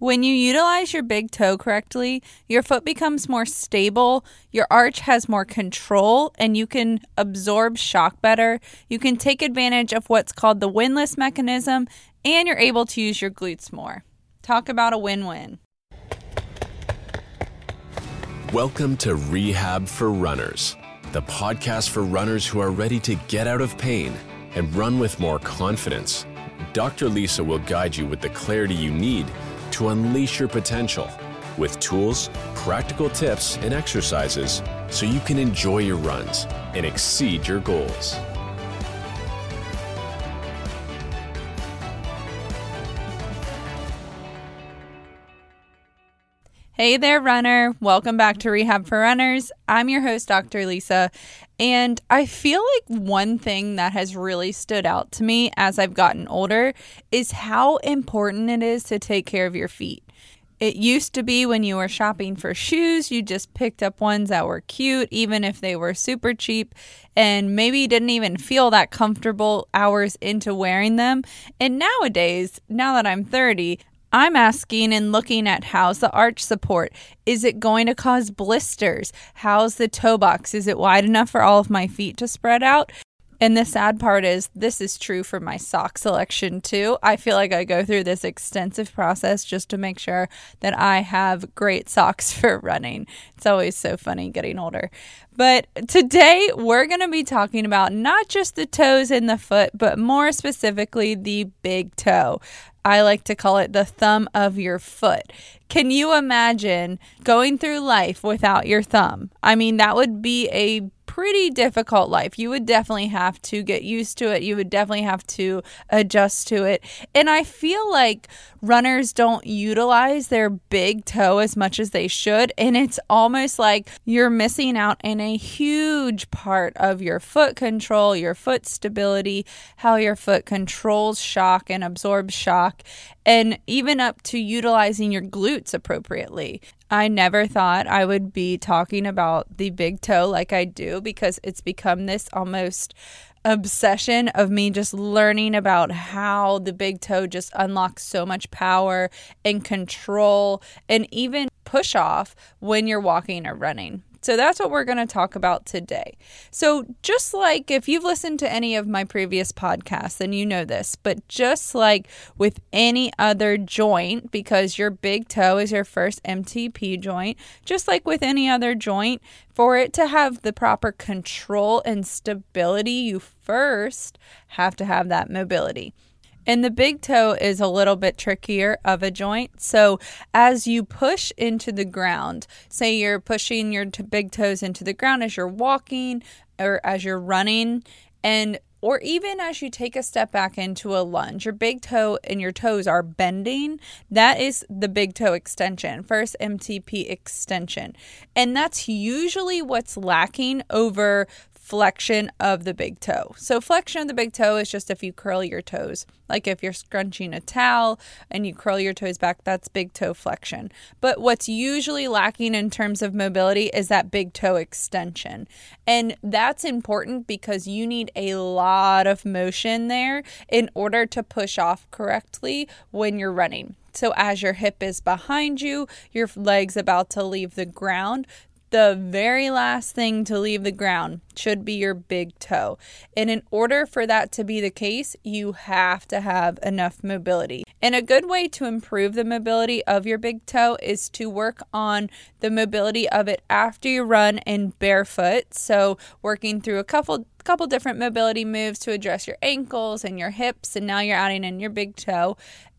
When you utilize your big toe correctly, your foot becomes more stable, your arch has more control, and you can absorb shock better. You can take advantage of what's called the windlass mechanism, and you're able to use your glutes more. Talk about a win win. Welcome to Rehab for Runners, the podcast for runners who are ready to get out of pain and run with more confidence. Dr. Lisa will guide you with the clarity you need to unleash your potential with tools, practical tips, and exercises so you can enjoy your runs and exceed your goals. Hey there, runner. Welcome back to Rehab for Runners. I'm your host, Dr. Lisa. And I feel like one thing that has really stood out to me as I've gotten older is how important it is to take care of your feet. It used to be when you were shopping for shoes, you just picked up ones that were cute, even if they were super cheap, and maybe didn't even feel that comfortable hours into wearing them. And nowadays, now that I'm 30, I'm asking and looking at how's the arch support? Is it going to cause blisters? How's the toe box? Is it wide enough for all of my feet to spread out? And the sad part is, this is true for my sock selection too. I feel like I go through this extensive process just to make sure that I have great socks for running. It's always so funny getting older. But today we're going to be talking about not just the toes in the foot, but more specifically the big toe. I like to call it the thumb of your foot. Can you imagine going through life without your thumb? I mean, that would be a pretty difficult life. You would definitely have to get used to it. You would definitely have to adjust to it. And I feel like runners don't utilize their big toe as much as they should. And it's almost like you're missing out in a huge part of your foot control, your foot stability, how your foot controls shock and absorbs shock, and even up to utilizing your glutes appropriately. I never thought I would be talking about the big toe like I do because it's become this almost obsession of me just learning about how the big toe just unlocks so much power and control and even push off when you're walking or running. So that's what we're going to talk about today. So, just like if you've listened to any of my previous podcasts, then you know this, but just like with any other joint, because your big toe is your first MTP joint, just like with any other joint, for it to have the proper control and stability, you first have to have that mobility. And the big toe is a little bit trickier of a joint. So as you push into the ground, say you're pushing your t- big toes into the ground as you're walking or as you're running, and or even as you take a step back into a lunge, your big toe and your toes are bending. That is the big toe extension, first MTP extension. And that's usually what's lacking over flexion of the big toe. So, flexion of the big toe is just if you curl your toes. Like if you're scrunching a towel and you curl your toes back, that's big toe flexion. But what's usually lacking in terms of mobility is that big toe extension. And that's important because you need a lot of motion there in order to push off correctly when you're running. So, as your hip is behind you, your leg's about to leave the ground, the very last thing to leave the ground should be your big toe. And in order for that to be the case, you have to have enough mobility. And a good way to improve the mobility of your big toe is to work on the mobility of it after you run in barefoot. So, working through a couple couple different mobility moves to address your ankles and your hips and now you're adding in your big toe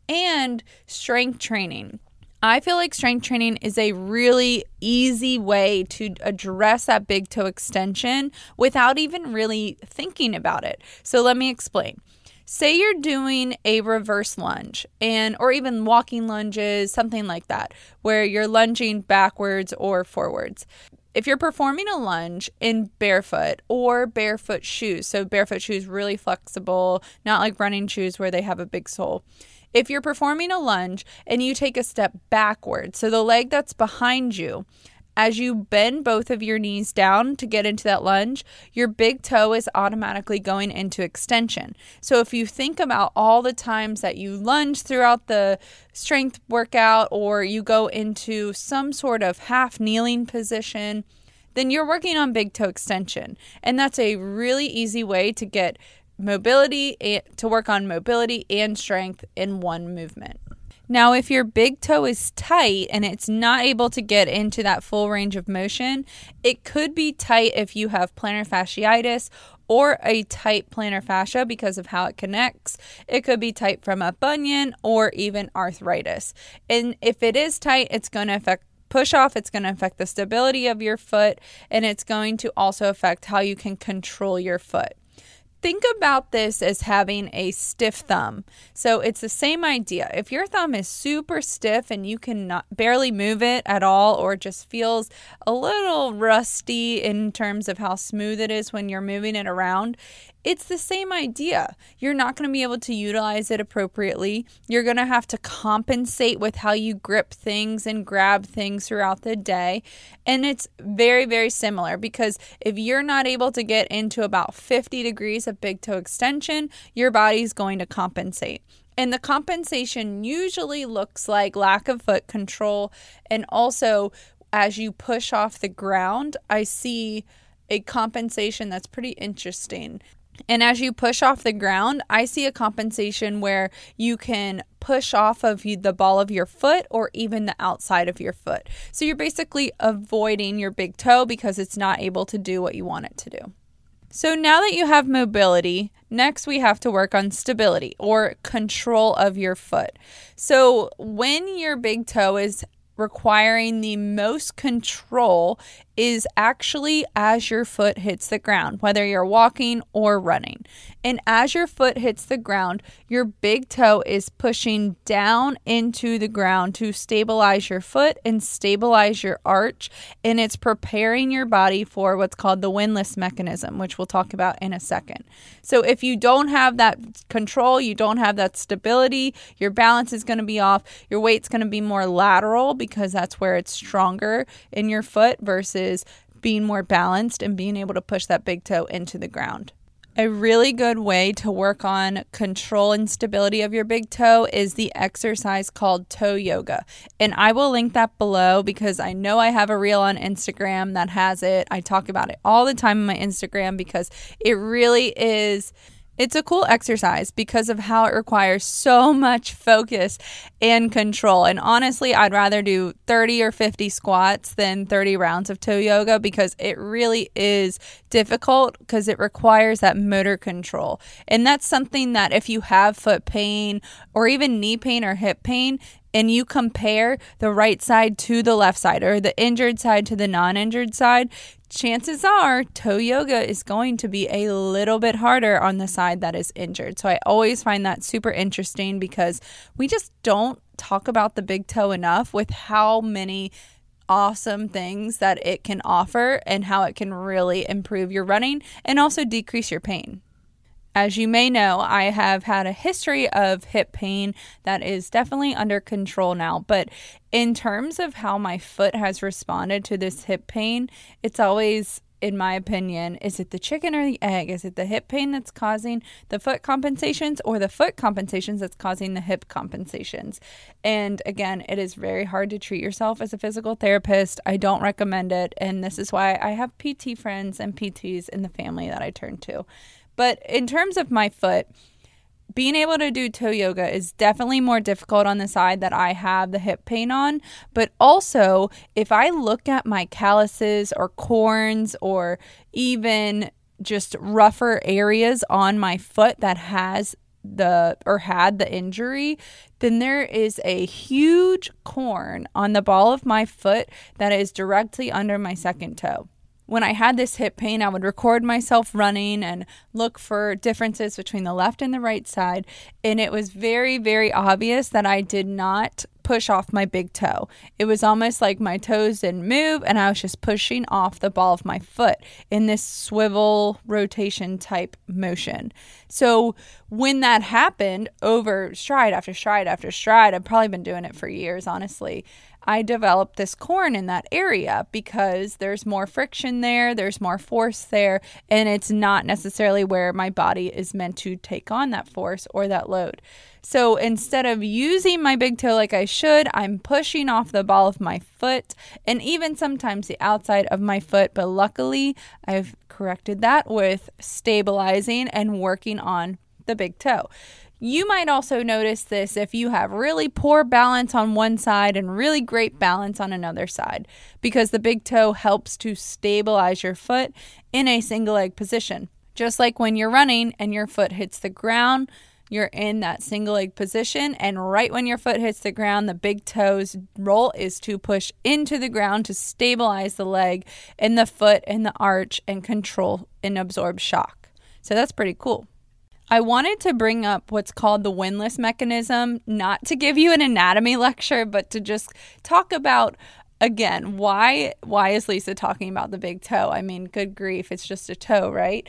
and strength training. I feel like strength training is a really easy way to address that big toe extension without even really thinking about it. So let me explain. Say you're doing a reverse lunge and or even walking lunges, something like that, where you're lunging backwards or forwards. If you're performing a lunge in barefoot or barefoot shoes, so barefoot shoes really flexible, not like running shoes where they have a big sole if you're performing a lunge and you take a step backward, so the leg that's behind you, as you bend both of your knees down to get into that lunge, your big toe is automatically going into extension. So if you think about all the times that you lunge throughout the strength workout or you go into some sort of half kneeling position, then you're working on big toe extension. And that's a really easy way to get mobility to work on mobility and strength in one movement. Now, if your big toe is tight and it's not able to get into that full range of motion, it could be tight if you have plantar fasciitis or a tight plantar fascia because of how it connects. It could be tight from a bunion or even arthritis. And if it is tight, it's going to affect push off, it's going to affect the stability of your foot, and it's going to also affect how you can control your foot think about this as having a stiff thumb. So it's the same idea. If your thumb is super stiff and you can barely move it at all, or just feels a little rusty in terms of how smooth it is when you're moving it around, it's the same idea. You're not going to be able to utilize it appropriately. You're going to have to compensate with how you grip things and grab things throughout the day. And it's very, very similar because if you're not able to get into about 50 degrees of big toe extension, your body's going to compensate. And the compensation usually looks like lack of foot control. And also, as you push off the ground, I see a compensation that's pretty interesting. And as you push off the ground, I see a compensation where you can push off of the ball of your foot or even the outside of your foot. So you're basically avoiding your big toe because it's not able to do what you want it to do. So now that you have mobility, next we have to work on stability or control of your foot. So when your big toe is requiring the most control is actually as your foot hits the ground, whether you're walking or running. And as your foot hits the ground, your big toe is pushing down into the ground to stabilize your foot and stabilize your arch. And it's preparing your body for what's called the windlass mechanism, which we'll talk about in a second. So if you don't have that control, you don't have that stability, your balance is going to be off, your weight's going to be more lateral because that's where it's stronger in your foot versus is being more balanced and being able to push that big toe into the ground. A really good way to work on control and stability of your big toe is the exercise called toe yoga. And I will link that below because I know I have a reel on Instagram that has it. I talk about it all the time on my Instagram because it really is it's a cool exercise because of how it requires so much focus and control. And honestly, I'd rather do 30 or 50 squats than 30 rounds of toe yoga because it really is difficult because it requires that motor control. And that's something that if you have foot pain or even knee pain or hip pain, and you compare the right side to the left side or the injured side to the non injured side, chances are toe yoga is going to be a little bit harder on the side that is injured. So I always find that super interesting because we just don't talk about the big toe enough with how many awesome things that it can offer and how it can really improve your running and also decrease your pain. As you may know, I have had a history of hip pain that is definitely under control now. But in terms of how my foot has responded to this hip pain, it's always in my opinion, is it the chicken or the egg? Is it the hip pain that's causing the foot compensations or the foot compensations that's causing the hip compensations? And again, it is very hard to treat yourself as a physical therapist. I don't recommend it. And this is why I have PT friends and PTs in the family that I turn to. But in terms of my foot, being able to do toe yoga is definitely more difficult on the side that I have the hip pain on. But also, if I look at my calluses or corns or even just rougher areas on my foot that has the or had the injury, then there is a huge corn on the ball of my foot that is directly under my second toe when I had this hip pain, I would record myself running and look for differences between the left and the right side. And it was very, very obvious that I did not push off my big toe. It was almost like my toes didn't move and I was just pushing off the ball of my foot in this swivel rotation type motion. So when that happened over stride after stride after stride, I've probably been doing it for years, honestly. I developed this corn in that area because there's more friction there, there's more force there, and it's not necessarily where my body is meant to take on that force or that load. So instead of using my big toe like I should, I'm pushing off the ball of my foot and even sometimes the outside of my foot. But luckily, I've corrected that with stabilizing and working on the big toe. You might also notice this if you have really poor balance on one side and really great balance on another side, because the big toe helps to stabilize your foot in a single leg position. Just like when you're running and your foot hits the ground, you're in that single leg position, and right when your foot hits the ground, the big toe's role is to push into the ground to stabilize the leg and the foot and the arch and control and absorb shock. So that's pretty cool. I wanted to bring up what's called the windlass mechanism, not to give you an anatomy lecture, but to just talk about again why why is Lisa talking about the big toe? I mean, good grief, it's just a toe, right?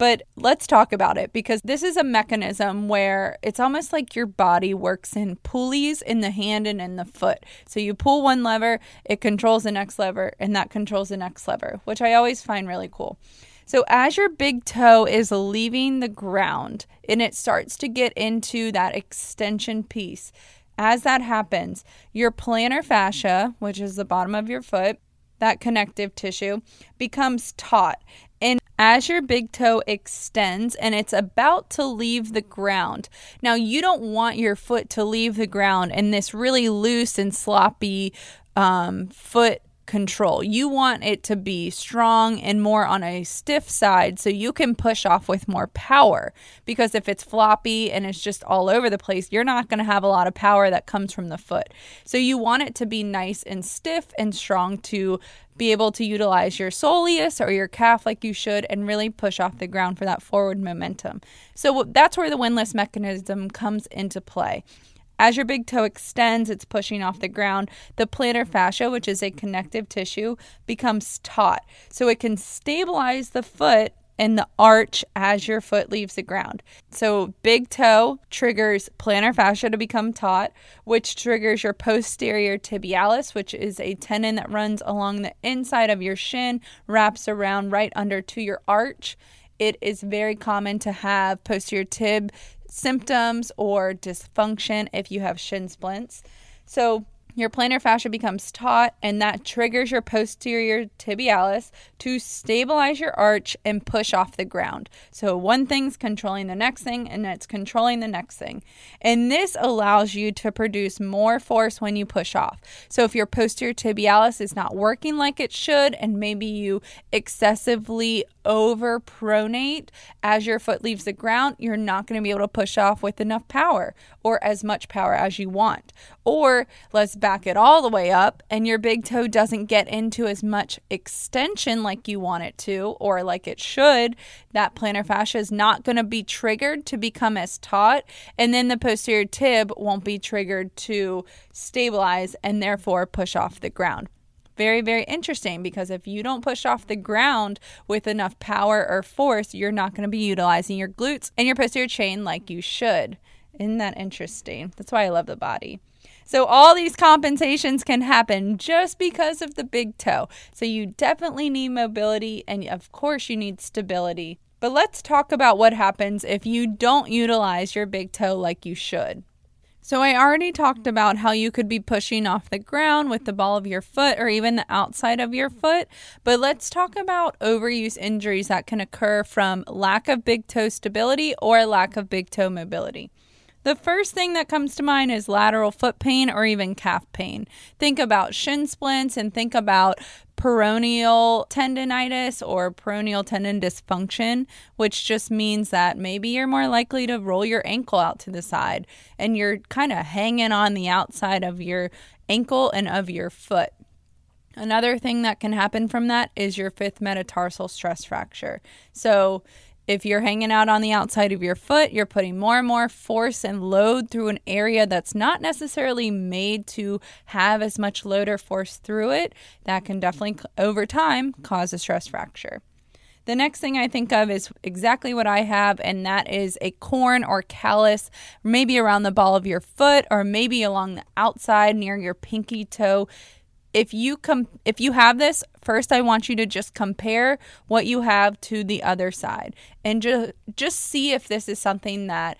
But let's talk about it because this is a mechanism where it's almost like your body works in pulleys in the hand and in the foot. So you pull one lever, it controls the next lever, and that controls the next lever, which I always find really cool. So, as your big toe is leaving the ground and it starts to get into that extension piece, as that happens, your plantar fascia, which is the bottom of your foot, that connective tissue, becomes taut. And as your big toe extends and it's about to leave the ground, now you don't want your foot to leave the ground in this really loose and sloppy um, foot control. You want it to be strong and more on a stiff side so you can push off with more power. Because if it's floppy and it's just all over the place, you're not going to have a lot of power that comes from the foot. So you want it to be nice and stiff and strong to be able to utilize your soleus or your calf like you should and really push off the ground for that forward momentum. So that's where the windlass mechanism comes into play. As your big toe extends, it's pushing off the ground. The plantar fascia, which is a connective tissue, becomes taut. So it can stabilize the foot and the arch as your foot leaves the ground. So, big toe triggers plantar fascia to become taut, which triggers your posterior tibialis, which is a tendon that runs along the inside of your shin, wraps around right under to your arch. It is very common to have posterior tib symptoms or dysfunction if you have shin splints. So, your plantar fascia becomes taut, and that triggers your posterior tibialis to stabilize your arch and push off the ground. So, one thing's controlling the next thing, and it's controlling the next thing. And this allows you to produce more force when you push off. So, if your posterior tibialis is not working like it should, and maybe you excessively over pronate as your foot leaves the ground, you're not going to be able to push off with enough power or as much power as you want. Or let's back it all the way up and your big toe doesn't get into as much extension like you want it to or like it should. That plantar fascia is not going to be triggered to become as taut, and then the posterior tib won't be triggered to stabilize and therefore push off the ground very, very interesting because if you don't push off the ground with enough power or force, you're not going to be utilizing your glutes and your posterior chain like you should. Isn't that interesting? That's why I love the body. So, all these compensations can happen just because of the big toe. So, you definitely need mobility and, of course, you need stability. But let's talk about what happens if you don't utilize your big toe like you should. So, I already talked about how you could be pushing off the ground with the ball of your foot or even the outside of your foot. But let's talk about overuse injuries that can occur from lack of big toe stability or lack of big toe mobility. The first thing that comes to mind is lateral foot pain or even calf pain. Think about shin splints and think about peroneal tendonitis or peroneal tendon dysfunction, which just means that maybe you're more likely to roll your ankle out to the side and you're kind of hanging on the outside of your ankle and of your foot. Another thing that can happen from that is your fifth metatarsal stress fracture. So, If you're hanging out on the outside of your foot, you're putting more and more force and load through an area that's not necessarily made to have as much load or force through it. That can definitely, over time, cause a stress fracture. The next thing I think of is exactly what I have, and that is a corn or callus, maybe around the ball of your foot or maybe along the outside near your pinky toe if you come if you have this first i want you to just compare what you have to the other side and just just see if this is something that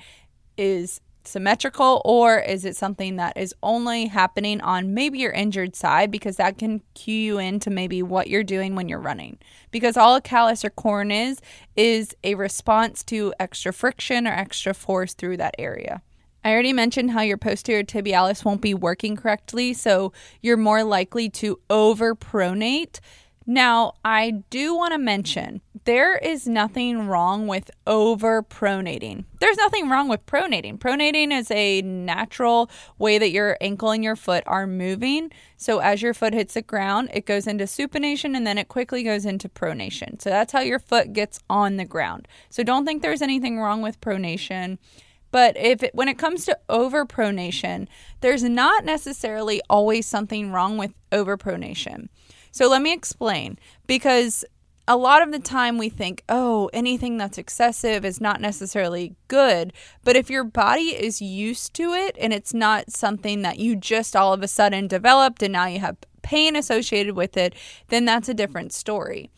is symmetrical or is it something that is only happening on maybe your injured side because that can cue you into maybe what you're doing when you're running. Because all a callus or corn is is a response to extra friction or extra force through that area I already mentioned how your posterior tibialis won't be working correctly, so you're more likely to overpronate. Now, I do want to mention there is nothing wrong with overpronating. There's nothing wrong with pronating. Pronating is a natural way that your ankle and your foot are moving. So as your foot hits the ground, it goes into supination and then it quickly goes into pronation. So that's how your foot gets on the ground. So don't think there's anything wrong with pronation. But if it, when it comes to overpronation, there's not necessarily always something wrong with overpronation. So let me explain because a lot of the time we think, oh, anything that's excessive is not necessarily good. But if your body is used to it and it's not something that you just all of a sudden developed and now you have pain associated with it, then that's a different story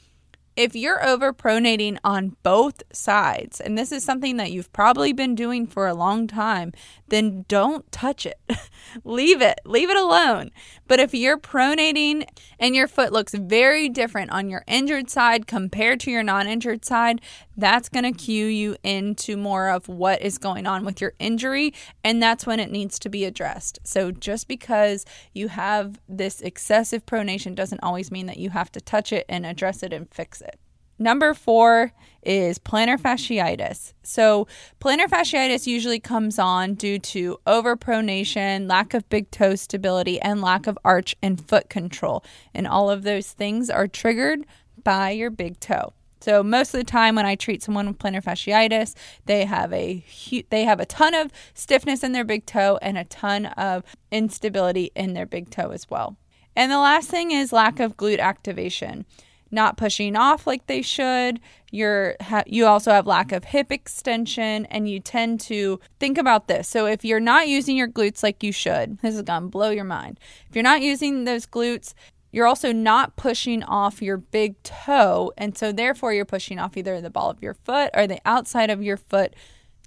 if you're overpronating on both sides, and this is something that you've probably been doing for a long time, then don't touch it. leave it. Leave it alone. But if you're pronating and your foot looks very different on your injured side compared to your non injured side, that's going to cue you into more of what is going on with your injury. And that's when it needs to be addressed. So just because you have this excessive pronation doesn't always mean that you have to touch it and address it and fix it. Number four is plantar fasciitis. So, plantar fasciitis usually comes on due to overpronation, lack of big toe stability, and lack of arch and foot control. And all of those things are triggered by your big toe. So most of the time when I treat someone with plantar fasciitis, they have a they have a ton of stiffness in their big toe and a ton of instability in their big toe as well. And the last thing is lack of glute activation not pushing off like they should. You're ha- you also have lack of hip extension and you tend to think about this. So if you're not using your glutes like you should, this is going to blow your mind. If you're not using those glutes, you're also not pushing off your big toe and so therefore you're pushing off either the ball of your foot or the outside of your foot.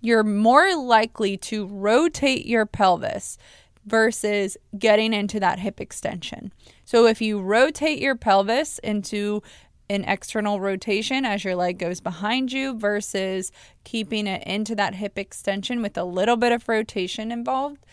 You're more likely to rotate your pelvis versus getting into that hip extension. So if you rotate your pelvis into an external rotation as your leg goes behind you versus keeping it into that hip extension with a little bit of rotation involved,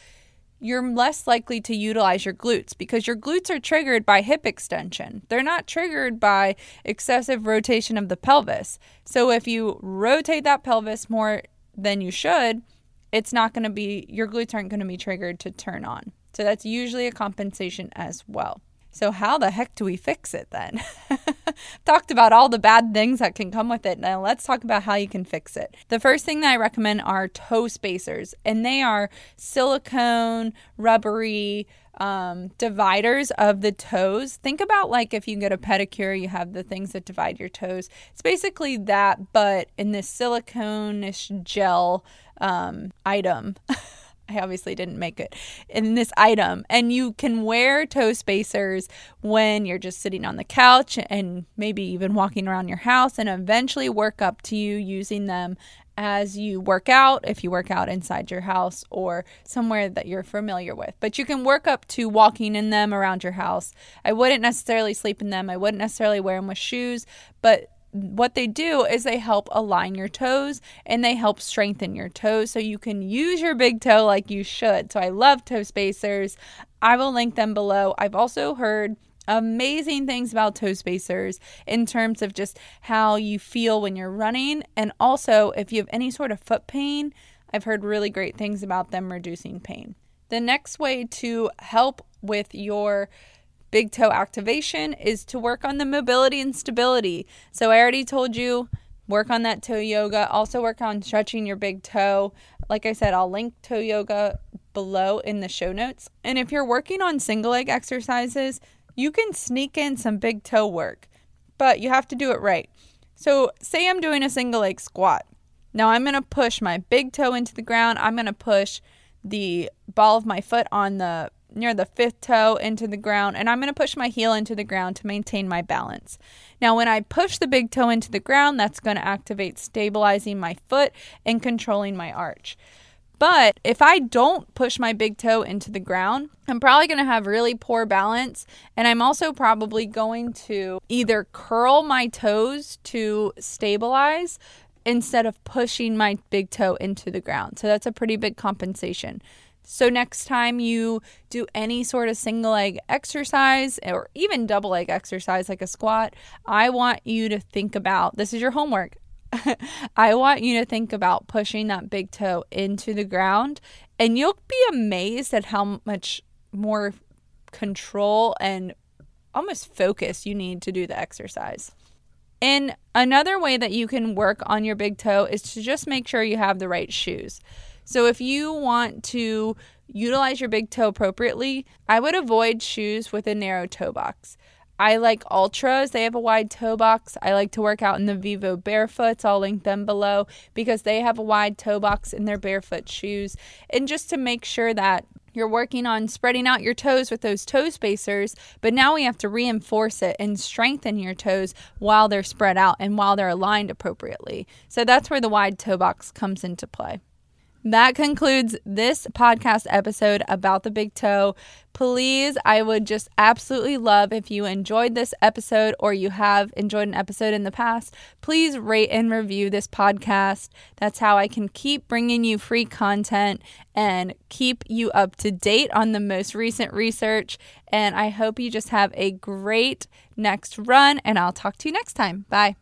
you're less likely to utilize your glutes because your glutes are triggered by hip extension. They're not triggered by excessive rotation of the pelvis. So if you rotate that pelvis more than you should, it's not going to be, your glutes aren't going to be triggered to turn on. So that's usually a compensation as well. So, how the heck do we fix it then? Talked about all the bad things that can come with it. Now, let's talk about how you can fix it. The first thing that I recommend are toe spacers, and they are silicone, rubbery, um, dividers of the toes. Think about like if you get a pedicure, you have the things that divide your toes. It's basically that, but in this silicone-ish gel um, item. I obviously didn't make it in this item. And you can wear toe spacers when you're just sitting on the couch and maybe even walking around your house and eventually work up to you using them as you work out, if you work out inside your house or somewhere that you're familiar with. But you can work up to walking in them around your house. I wouldn't necessarily sleep in them, I wouldn't necessarily wear them with shoes, but what they do is they help align your toes and they help strengthen your toes so you can use your big toe like you should. So I love toe spacers. I will link them below. I've also heard amazing things about toe spacers in terms of just how you feel when you're running and also if you have any sort of foot pain, I've heard really great things about them reducing pain. The next way to help with your Big toe activation is to work on the mobility and stability. So I already told you work on that toe yoga. Also, work on stretching your big toe. Like I said, I'll link toe yoga below in the show notes. And if you're working on single leg exercises, you can sneak in some big toe work, but you have to do it right. So, say I'm doing a single leg squat. Now, I'm going to push my big toe into the ground. I'm going to push the ball of my foot on the near the fifth toe into the ground and I'm going to push my heel into the ground to maintain my balance. Now when I push the big toe into the ground, that's going to activate stabilizing my foot and controlling my arch. But if I don't push my big toe into the ground, I'm probably going to have really poor balance. And I'm also probably going to either curl my toes to stabilize instead of pushing my big toe into the ground. So that's a pretty big compensation. So, next time you do any sort of single leg exercise or even double leg exercise like a squat, I want you to think about this is your homework. I want you to think about pushing that big toe into the ground, and you'll be amazed at how much more control and almost focus you need to do the exercise. And another way that you can work on your big toe is to just make sure you have the right shoes. So if you want to utilize your big toe appropriately, I would avoid shoes with a narrow toe box. I like Altras. They have a wide toe box. I like to work out in the Vivo Barefoots. I'll link them below because they have a wide toe box in their barefoot shoes. And just to make sure that you're working on spreading out your toes with those toe spacers, but now we have to reinforce it and strengthen your toes while they're spread out and while they're aligned appropriately. So that's where the wide toe box comes into play. That concludes this podcast episode about the big toe. Please, I would just absolutely love if you enjoyed this episode or you have enjoyed an episode in the past. Please rate and review this podcast. That's how I can keep bringing you free content and keep you up to date on the most recent research. And I hope you just have a great next run, and I'll talk to you next time. Bye.